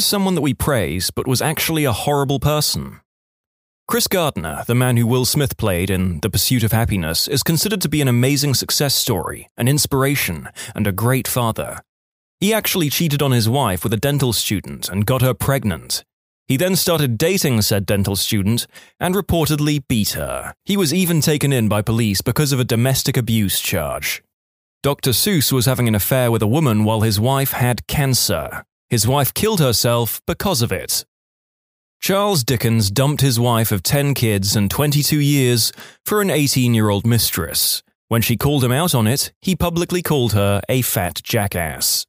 is someone that we praise but was actually a horrible person? Chris Gardner, the man who Will Smith played in The Pursuit of Happiness, is considered to be an amazing success story, an inspiration, and a great father. He actually cheated on his wife with a dental student and got her pregnant. He then started dating said dental student and reportedly beat her. He was even taken in by police because of a domestic abuse charge. Dr. Seuss was having an affair with a woman while his wife had cancer. His wife killed herself because of it. Charles Dickens dumped his wife of 10 kids and 22 years for an 18 year old mistress. When she called him out on it, he publicly called her a fat jackass.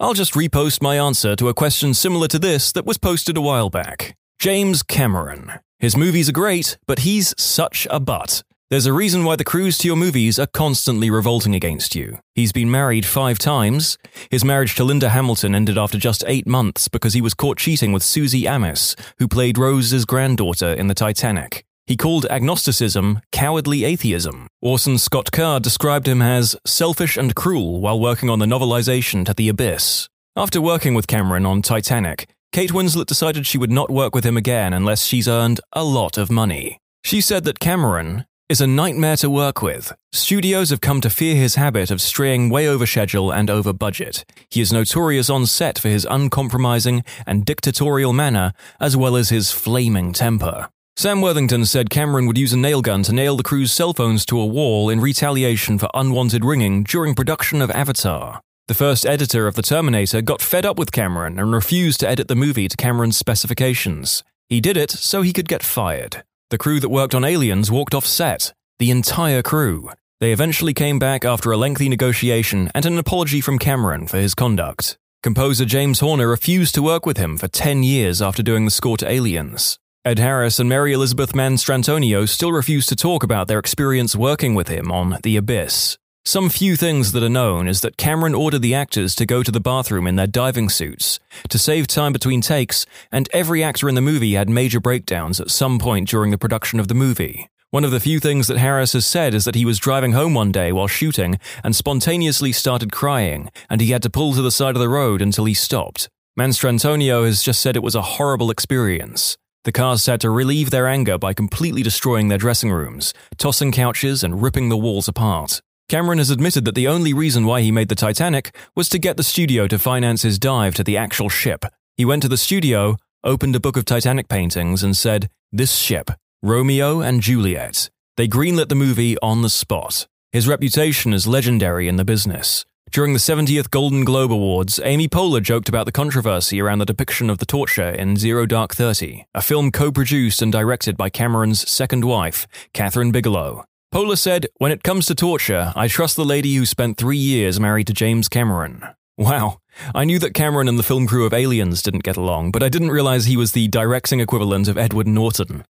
I'll just repost my answer to a question similar to this that was posted a while back. James Cameron. His movies are great, but he's such a butt. There's a reason why the crews to your movies are constantly revolting against you. He's been married five times. His marriage to Linda Hamilton ended after just eight months because he was caught cheating with Suzy Amis, who played Rose's granddaughter in the Titanic. He called agnosticism cowardly atheism. Orson Scott Card described him as selfish and cruel while working on the novelization to The Abyss. After working with Cameron on Titanic, Kate Winslet decided she would not work with him again unless she's earned a lot of money. She said that Cameron is a nightmare to work with. Studios have come to fear his habit of straying way over schedule and over budget. He is notorious on set for his uncompromising and dictatorial manner, as well as his flaming temper. Sam Worthington said Cameron would use a nail gun to nail the crew's cell phones to a wall in retaliation for unwanted ringing during production of Avatar. The first editor of The Terminator got fed up with Cameron and refused to edit the movie to Cameron's specifications. He did it so he could get fired. The crew that worked on Aliens walked off set. The entire crew. They eventually came back after a lengthy negotiation and an apology from Cameron for his conduct. Composer James Horner refused to work with him for 10 years after doing the score to Aliens. Ed Harris and Mary Elizabeth Mastrantonio still refuse to talk about their experience working with him on The Abyss. Some few things that are known is that Cameron ordered the actors to go to the bathroom in their diving suits to save time between takes, and every actor in the movie had major breakdowns at some point during the production of the movie. One of the few things that Harris has said is that he was driving home one day while shooting and spontaneously started crying, and he had to pull to the side of the road until he stopped. Mastrantonio has just said it was a horrible experience. The cast had to relieve their anger by completely destroying their dressing rooms, tossing couches, and ripping the walls apart. Cameron has admitted that the only reason why he made the Titanic was to get the studio to finance his dive to the actual ship. He went to the studio, opened a book of Titanic paintings, and said, This ship, Romeo and Juliet. They greenlit the movie on the spot. His reputation is legendary in the business. During the 70th Golden Globe Awards, Amy Poehler joked about the controversy around the depiction of the torture in Zero Dark Thirty, a film co produced and directed by Cameron's second wife, Kathryn Bigelow. Poehler said, When it comes to torture, I trust the lady who spent three years married to James Cameron. Wow. I knew that Cameron and the film crew of Aliens didn't get along, but I didn't realize he was the directing equivalent of Edward Norton.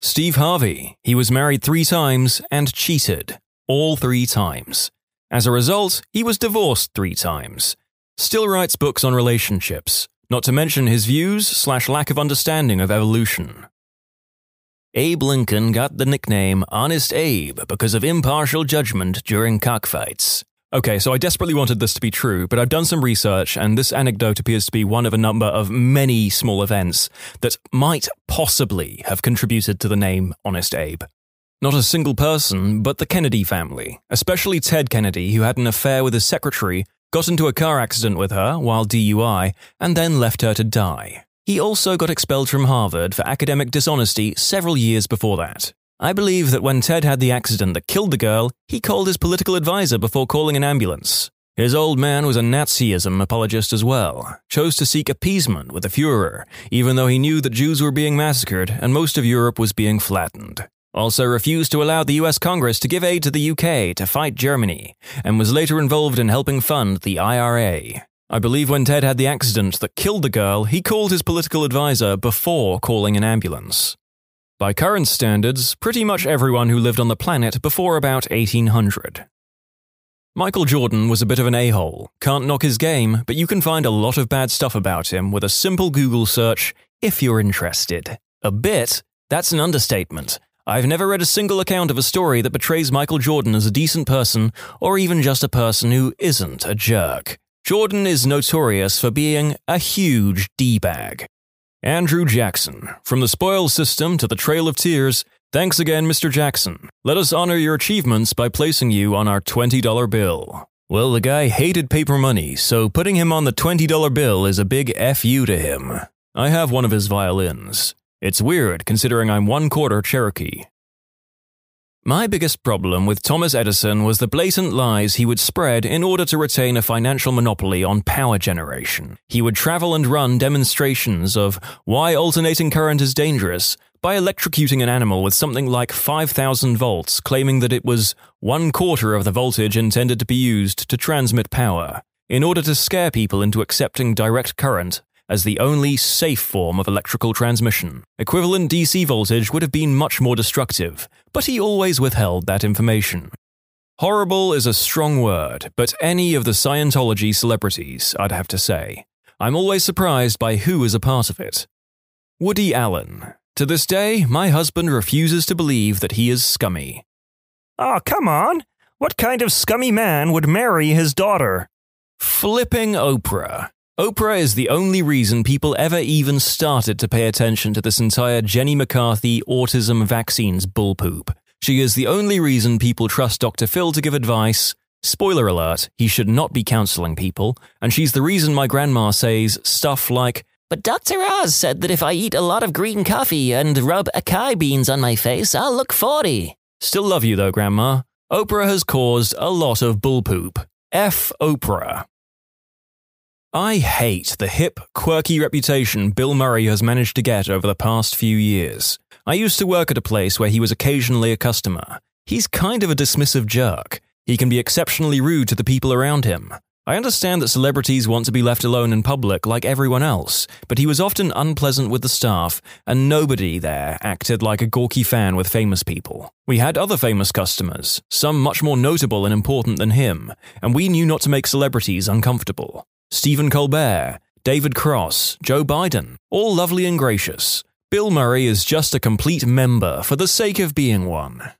Steve Harvey. He was married three times and cheated. All three times. As a result, he was divorced three times. Still writes books on relationships, not to mention his views slash lack of understanding of evolution. Abe Lincoln got the nickname Honest Abe because of impartial judgment during cockfights. Okay, so I desperately wanted this to be true, but I've done some research, and this anecdote appears to be one of a number of many small events that might possibly have contributed to the name Honest Abe. Not a single person, but the Kennedy family, especially Ted Kennedy, who had an affair with his secretary, got into a car accident with her while DUI, and then left her to die. He also got expelled from Harvard for academic dishonesty several years before that. I believe that when Ted had the accident that killed the girl, he called his political advisor before calling an ambulance. His old man was a Nazism apologist as well, chose to seek appeasement with the Fuhrer, even though he knew that Jews were being massacred and most of Europe was being flattened. Also refused to allow the US Congress to give aid to the UK to fight Germany, and was later involved in helping fund the IRA. I believe when Ted had the accident that killed the girl, he called his political advisor before calling an ambulance. By current standards, pretty much everyone who lived on the planet before about 1800. Michael Jordan was a bit of an a hole. Can't knock his game, but you can find a lot of bad stuff about him with a simple Google search if you're interested. A bit? That's an understatement. I've never read a single account of a story that portrays Michael Jordan as a decent person or even just a person who isn't a jerk. Jordan is notorious for being a huge D bag. Andrew Jackson, from the spoil system to the Trail of Tears, thanks again, Mr. Jackson. Let us honor your achievements by placing you on our $20 bill. Well, the guy hated paper money, so putting him on the $20 bill is a big FU to him. I have one of his violins. It's weird considering I'm one quarter Cherokee. My biggest problem with Thomas Edison was the blatant lies he would spread in order to retain a financial monopoly on power generation. He would travel and run demonstrations of why alternating current is dangerous by electrocuting an animal with something like 5,000 volts, claiming that it was one quarter of the voltage intended to be used to transmit power, in order to scare people into accepting direct current as the only safe form of electrical transmission. Equivalent DC voltage would have been much more destructive, but he always withheld that information. Horrible is a strong word, but any of the Scientology celebrities, I'd have to say. I'm always surprised by who is a part of it. Woody Allen. To this day, my husband refuses to believe that he is scummy. Oh, come on! What kind of scummy man would marry his daughter? Flipping Oprah. Oprah is the only reason people ever even started to pay attention to this entire Jenny McCarthy autism vaccines bullpoop. She is the only reason people trust Dr. Phil to give advice. Spoiler alert, he should not be counseling people, and she's the reason my grandma says stuff like, But Dr. Oz said that if I eat a lot of green coffee and rub acai beans on my face, I'll look 40. Still love you though, Grandma. Oprah has caused a lot of bullpoop. F. Oprah. I hate the hip, quirky reputation Bill Murray has managed to get over the past few years. I used to work at a place where he was occasionally a customer. He's kind of a dismissive jerk. He can be exceptionally rude to the people around him. I understand that celebrities want to be left alone in public like everyone else, but he was often unpleasant with the staff, and nobody there acted like a gawky fan with famous people. We had other famous customers, some much more notable and important than him, and we knew not to make celebrities uncomfortable. Stephen Colbert, David Cross, Joe Biden, all lovely and gracious. Bill Murray is just a complete member for the sake of being one.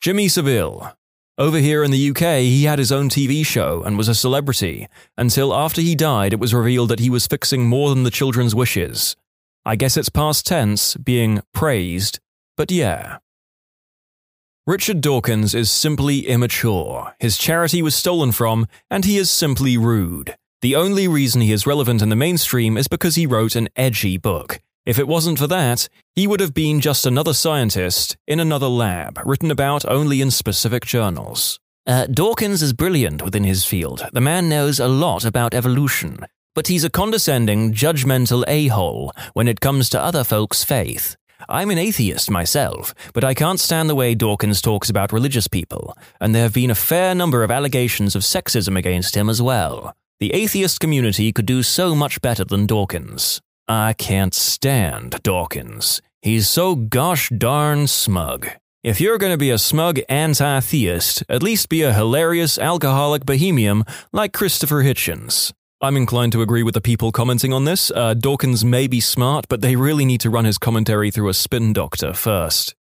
Jimmy Savile. Over here in the UK, he had his own TV show and was a celebrity, until after he died, it was revealed that he was fixing more than the children's wishes. I guess it's past tense, being praised, but yeah. Richard Dawkins is simply immature. His charity was stolen from, and he is simply rude. The only reason he is relevant in the mainstream is because he wrote an edgy book. If it wasn't for that, he would have been just another scientist in another lab, written about only in specific journals. Uh, Dawkins is brilliant within his field. The man knows a lot about evolution, but he's a condescending, judgmental a hole when it comes to other folks' faith. I'm an atheist myself, but I can't stand the way Dawkins talks about religious people, and there have been a fair number of allegations of sexism against him as well. The atheist community could do so much better than Dawkins. I can't stand Dawkins. He's so gosh darn smug. If you're going to be a smug anti theist, at least be a hilarious alcoholic bohemian like Christopher Hitchens. I'm inclined to agree with the people commenting on this. Uh, Dawkins may be smart, but they really need to run his commentary through a spin doctor first.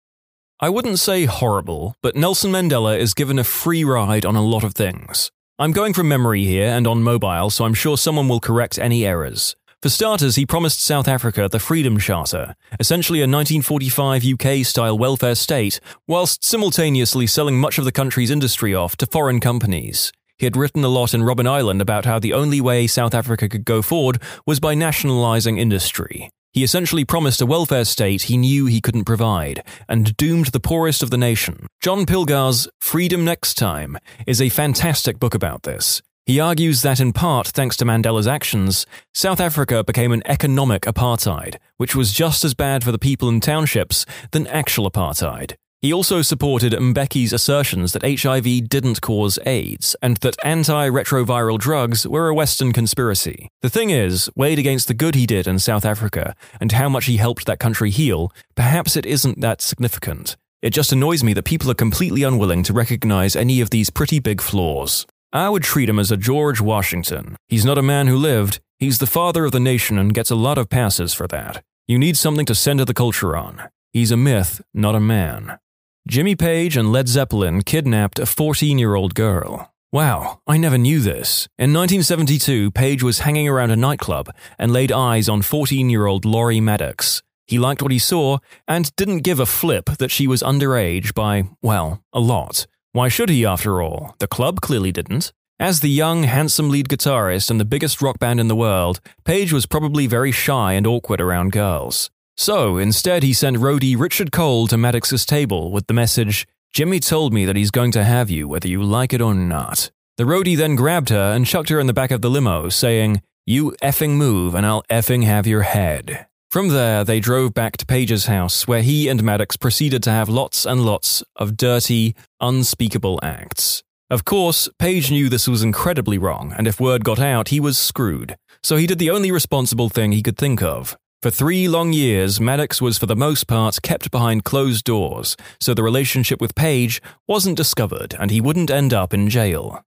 I wouldn't say horrible, but Nelson Mandela is given a free ride on a lot of things. I'm going from memory here and on mobile, so I'm sure someone will correct any errors. For starters, he promised South Africa the Freedom Charter, essentially a 1945 UK style welfare state, whilst simultaneously selling much of the country's industry off to foreign companies. He had written a lot in Robben Island about how the only way South Africa could go forward was by nationalising industry. He essentially promised a welfare state he knew he couldn't provide, and doomed the poorest of the nation. John Pilger's Freedom Next Time is a fantastic book about this. He argues that in part thanks to Mandela's actions, South Africa became an economic apartheid, which was just as bad for the people in townships than actual apartheid. He also supported Mbeki's assertions that HIV didn't cause AIDS and that anti-retroviral drugs were a Western conspiracy. The thing is, weighed against the good he did in South Africa and how much he helped that country heal, perhaps it isn't that significant. It just annoys me that people are completely unwilling to recognize any of these pretty big flaws. I would treat him as a George Washington. He's not a man who lived, he's the father of the nation and gets a lot of passes for that. You need something to center the culture on. He's a myth, not a man. Jimmy Page and Led Zeppelin kidnapped a 14 year old girl. Wow, I never knew this. In 1972, Page was hanging around a nightclub and laid eyes on 14 year old Laurie Maddox. He liked what he saw and didn't give a flip that she was underage by, well, a lot. Why should he, after all? The club clearly didn't. As the young, handsome lead guitarist in the biggest rock band in the world, Page was probably very shy and awkward around girls. So, instead, he sent roadie Richard Cole to Maddox's table with the message Jimmy told me that he's going to have you whether you like it or not. The roadie then grabbed her and chucked her in the back of the limo, saying, You effing move and I'll effing have your head. From there, they drove back to Page's house, where he and Maddox proceeded to have lots and lots of dirty, unspeakable acts. Of course, Page knew this was incredibly wrong, and if word got out, he was screwed. So he did the only responsible thing he could think of for three long years, Maddox was for the most part kept behind closed doors, so the relationship with Page wasn't discovered and he wouldn't end up in jail.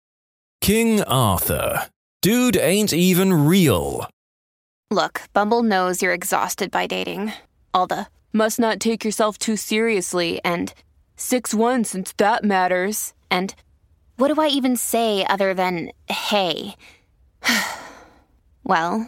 King Arthur. Dude ain't even real. Look, Bumble knows you're exhausted by dating. All the must not take yourself too seriously and 6 1 since that matters. And what do I even say other than hey? well,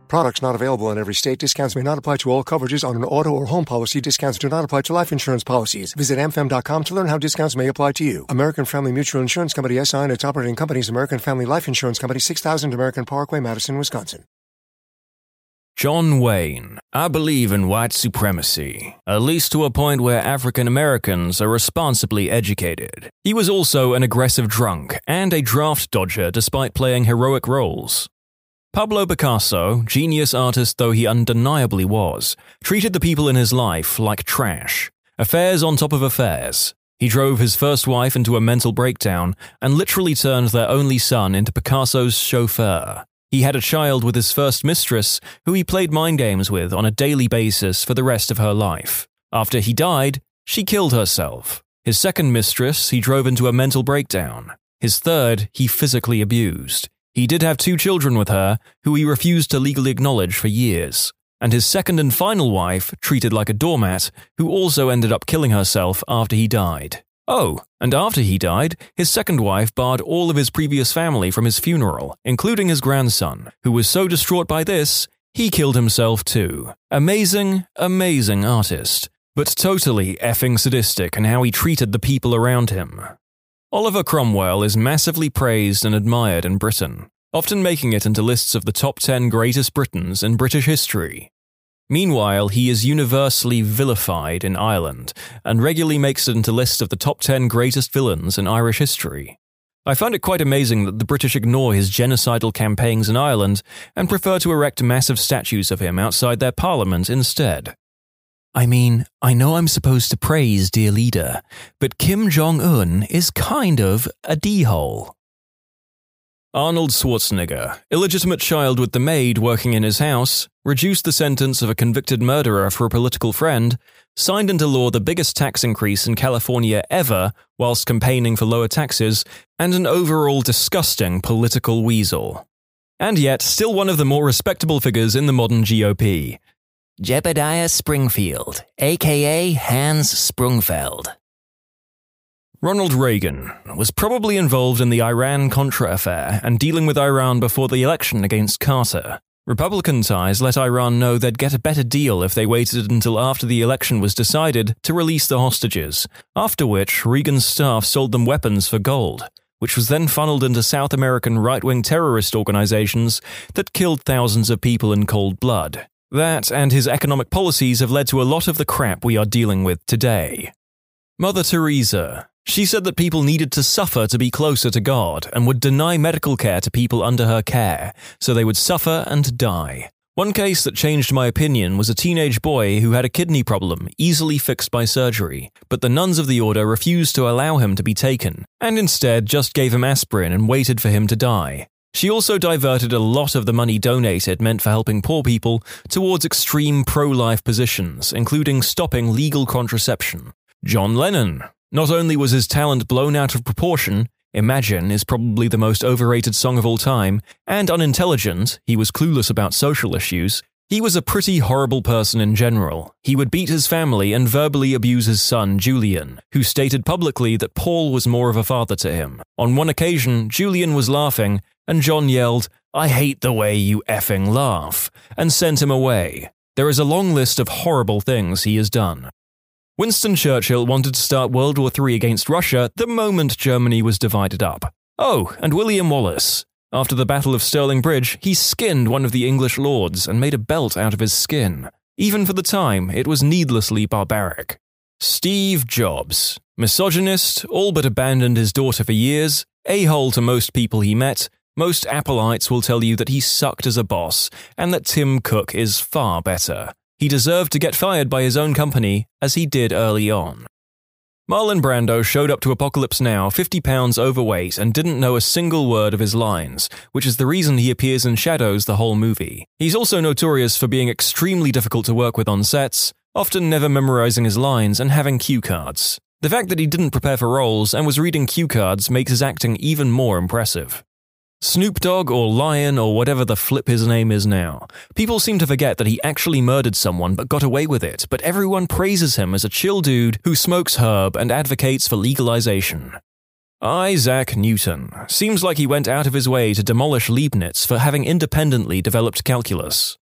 Products not available in every state. Discounts may not apply to all coverages on an auto or home policy. Discounts do not apply to life insurance policies. Visit amfam.com to learn how discounts may apply to you. American Family Mutual Insurance Company SI and its operating companies American Family Life Insurance Company 6000 American Parkway, Madison, Wisconsin. John Wayne. I believe in white supremacy, at least to a point where African Americans are responsibly educated. He was also an aggressive drunk and a draft dodger despite playing heroic roles. Pablo Picasso, genius artist though he undeniably was, treated the people in his life like trash. Affairs on top of affairs. He drove his first wife into a mental breakdown and literally turned their only son into Picasso's chauffeur. He had a child with his first mistress, who he played mind games with on a daily basis for the rest of her life. After he died, she killed herself. His second mistress, he drove into a mental breakdown. His third, he physically abused. He did have two children with her, who he refused to legally acknowledge for years. And his second and final wife, treated like a doormat, who also ended up killing herself after he died. Oh, and after he died, his second wife barred all of his previous family from his funeral, including his grandson, who was so distraught by this, he killed himself too. Amazing, amazing artist, but totally effing sadistic in how he treated the people around him. Oliver Cromwell is massively praised and admired in Britain, often making it into lists of the top 10 greatest Britons in British history. Meanwhile, he is universally vilified in Ireland and regularly makes it into lists of the top 10 greatest villains in Irish history. I find it quite amazing that the British ignore his genocidal campaigns in Ireland and prefer to erect massive statues of him outside their parliament instead. I mean, I know I'm supposed to praise dear leader, but Kim Jong un is kind of a d hole. Arnold Schwarzenegger, illegitimate child with the maid working in his house, reduced the sentence of a convicted murderer for a political friend, signed into law the biggest tax increase in California ever whilst campaigning for lower taxes, and an overall disgusting political weasel. And yet, still one of the more respectable figures in the modern GOP. Jebediah Springfield, aka Hans Sprungfeld. Ronald Reagan was probably involved in the Iran Contra affair and dealing with Iran before the election against Carter. Republican ties let Iran know they'd get a better deal if they waited until after the election was decided to release the hostages, after which Reagan's staff sold them weapons for gold. which was then funneled into South American right wing terrorist organizations that killed thousands of people in cold blood. That and his economic policies have led to a lot of the crap we are dealing with today. Mother Teresa. She said that people needed to suffer to be closer to God and would deny medical care to people under her care, so they would suffer and die. One case that changed my opinion was a teenage boy who had a kidney problem, easily fixed by surgery, but the nuns of the order refused to allow him to be taken, and instead just gave him aspirin and waited for him to die. She also diverted a lot of the money donated meant for helping poor people towards extreme pro life positions, including stopping legal contraception. John Lennon. Not only was his talent blown out of proportion, Imagine is probably the most overrated song of all time, and unintelligent, he was clueless about social issues. He was a pretty horrible person in general. He would beat his family and verbally abuse his son, Julian, who stated publicly that Paul was more of a father to him. On one occasion, Julian was laughing, and John yelled, I hate the way you effing laugh, and sent him away. There is a long list of horrible things he has done. Winston Churchill wanted to start World War III against Russia the moment Germany was divided up. Oh, and William Wallace. After the Battle of Stirling Bridge, he skinned one of the English lords and made a belt out of his skin. Even for the time, it was needlessly barbaric. Steve Jobs. Misogynist, all but abandoned his daughter for years, a hole to most people he met, most Appleites will tell you that he sucked as a boss and that Tim Cook is far better. He deserved to get fired by his own company, as he did early on. Marlon Brando showed up to Apocalypse Now 50 pounds overweight and didn't know a single word of his lines, which is the reason he appears in shadows the whole movie. He's also notorious for being extremely difficult to work with on sets, often never memorizing his lines and having cue cards. The fact that he didn't prepare for roles and was reading cue cards makes his acting even more impressive. Snoop Dogg or Lion or whatever the flip his name is now. People seem to forget that he actually murdered someone but got away with it, but everyone praises him as a chill dude who smokes herb and advocates for legalization. Isaac Newton. Seems like he went out of his way to demolish Leibniz for having independently developed calculus.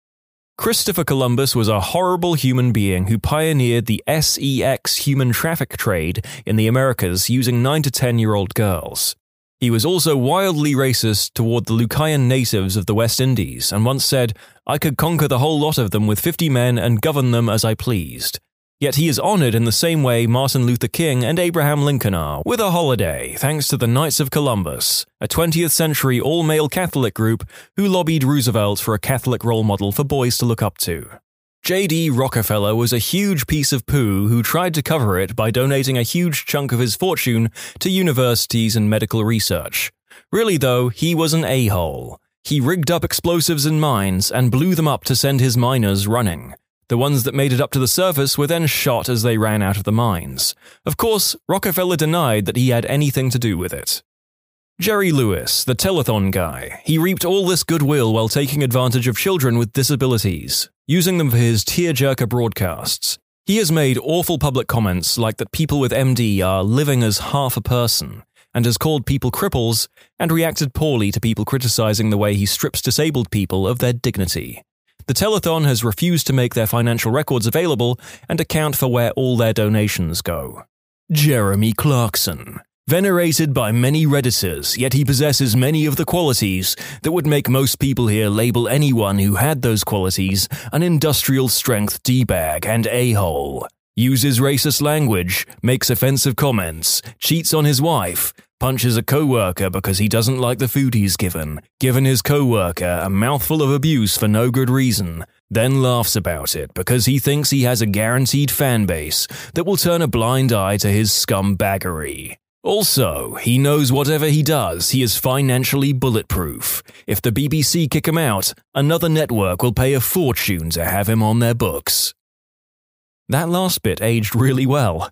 Christopher Columbus was a horrible human being who pioneered the SEX human traffic trade in the Americas using 9 to 10 year old girls. He was also wildly racist toward the Lucayan natives of the West Indies and once said, I could conquer the whole lot of them with 50 men and govern them as I pleased. Yet he is honored in the same way Martin Luther King and Abraham Lincoln are, with a holiday thanks to the Knights of Columbus, a 20th century all male Catholic group who lobbied Roosevelt for a Catholic role model for boys to look up to. J.D. Rockefeller was a huge piece of poo who tried to cover it by donating a huge chunk of his fortune to universities and medical research. Really, though, he was an a hole. He rigged up explosives in mines and blew them up to send his miners running. The ones that made it up to the surface were then shot as they ran out of the mines. Of course, Rockefeller denied that he had anything to do with it. Jerry Lewis, the telethon guy, he reaped all this goodwill while taking advantage of children with disabilities, using them for his tearjerker broadcasts. He has made awful public comments like that people with MD are living as half a person, and has called people cripples, and reacted poorly to people criticizing the way he strips disabled people of their dignity. The telethon has refused to make their financial records available and account for where all their donations go. Jeremy Clarkson, Venerated by many Redditors, yet he possesses many of the qualities that would make most people here label anyone who had those qualities an industrial strength D-bag and a-hole. Uses racist language, makes offensive comments, cheats on his wife, punches a coworker because he doesn't like the food he's given, given his coworker a mouthful of abuse for no good reason, then laughs about it because he thinks he has a guaranteed fan base that will turn a blind eye to his scumbaggery. Also, he knows whatever he does, he is financially bulletproof. If the BBC kick him out, another network will pay a fortune to have him on their books. That last bit aged really well.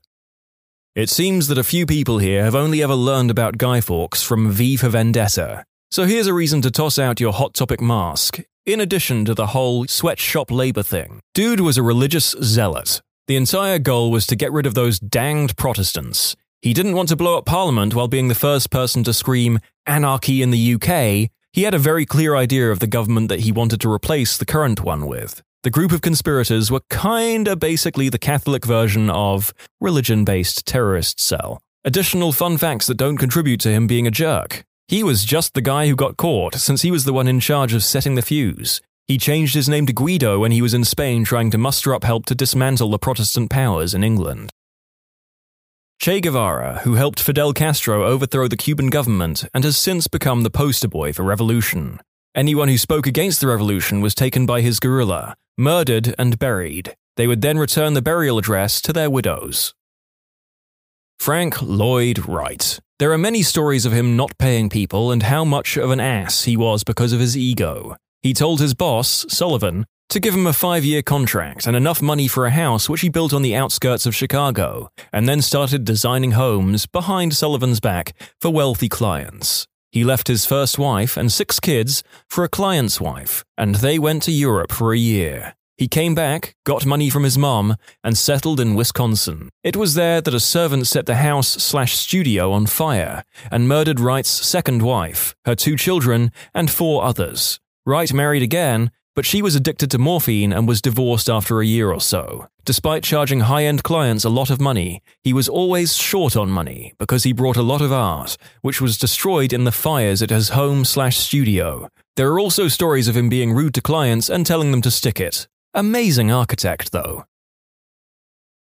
It seems that a few people here have only ever learned about Guy Fawkes from V for Vendetta. So here's a reason to toss out your Hot Topic mask, in addition to the whole sweatshop labour thing. Dude was a religious zealot. The entire goal was to get rid of those danged Protestants. He didn't want to blow up Parliament while being the first person to scream anarchy in the UK. He had a very clear idea of the government that he wanted to replace the current one with. The group of conspirators were kinda basically the Catholic version of religion based terrorist cell. Additional fun facts that don't contribute to him being a jerk. He was just the guy who got caught, since he was the one in charge of setting the fuse. He changed his name to Guido when he was in Spain trying to muster up help to dismantle the Protestant powers in England. Che Guevara, who helped Fidel Castro overthrow the Cuban government and has since become the poster boy for revolution. Anyone who spoke against the revolution was taken by his guerrilla, murdered, and buried. They would then return the burial address to their widows. Frank Lloyd Wright. There are many stories of him not paying people and how much of an ass he was because of his ego. He told his boss, Sullivan, to give him a five year contract and enough money for a house which he built on the outskirts of Chicago, and then started designing homes behind Sullivan's back for wealthy clients. He left his first wife and six kids for a client's wife, and they went to Europe for a year. He came back, got money from his mom, and settled in Wisconsin. It was there that a servant set the house slash studio on fire and murdered Wright's second wife, her two children, and four others. Wright married again, but she was addicted to morphine and was divorced after a year or so. Despite charging high end clients a lot of money, he was always short on money because he brought a lot of art, which was destroyed in the fires at his home slash studio. There are also stories of him being rude to clients and telling them to stick it. Amazing architect, though.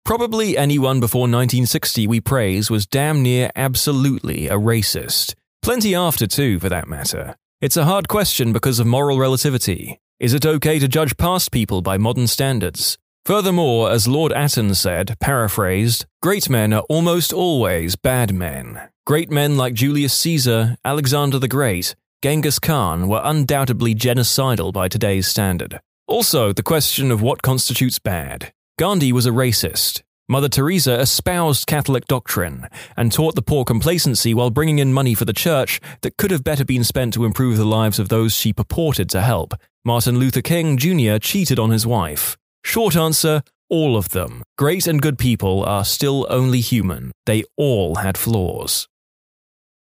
Probably anyone before 1960 we praise was damn near absolutely a racist. Plenty after, too, for that matter. It's a hard question because of moral relativity. Is it okay to judge past people by modern standards? Furthermore, as Lord Acton said, paraphrased, great men are almost always bad men. Great men like Julius Caesar, Alexander the Great, Genghis Khan were undoubtedly genocidal by today's standard. Also, the question of what constitutes bad. Gandhi was a racist. Mother Teresa espoused Catholic doctrine and taught the poor complacency while bringing in money for the church that could have better been spent to improve the lives of those she purported to help. Martin Luther King Jr. cheated on his wife. Short answer all of them. Great and good people are still only human. They all had flaws.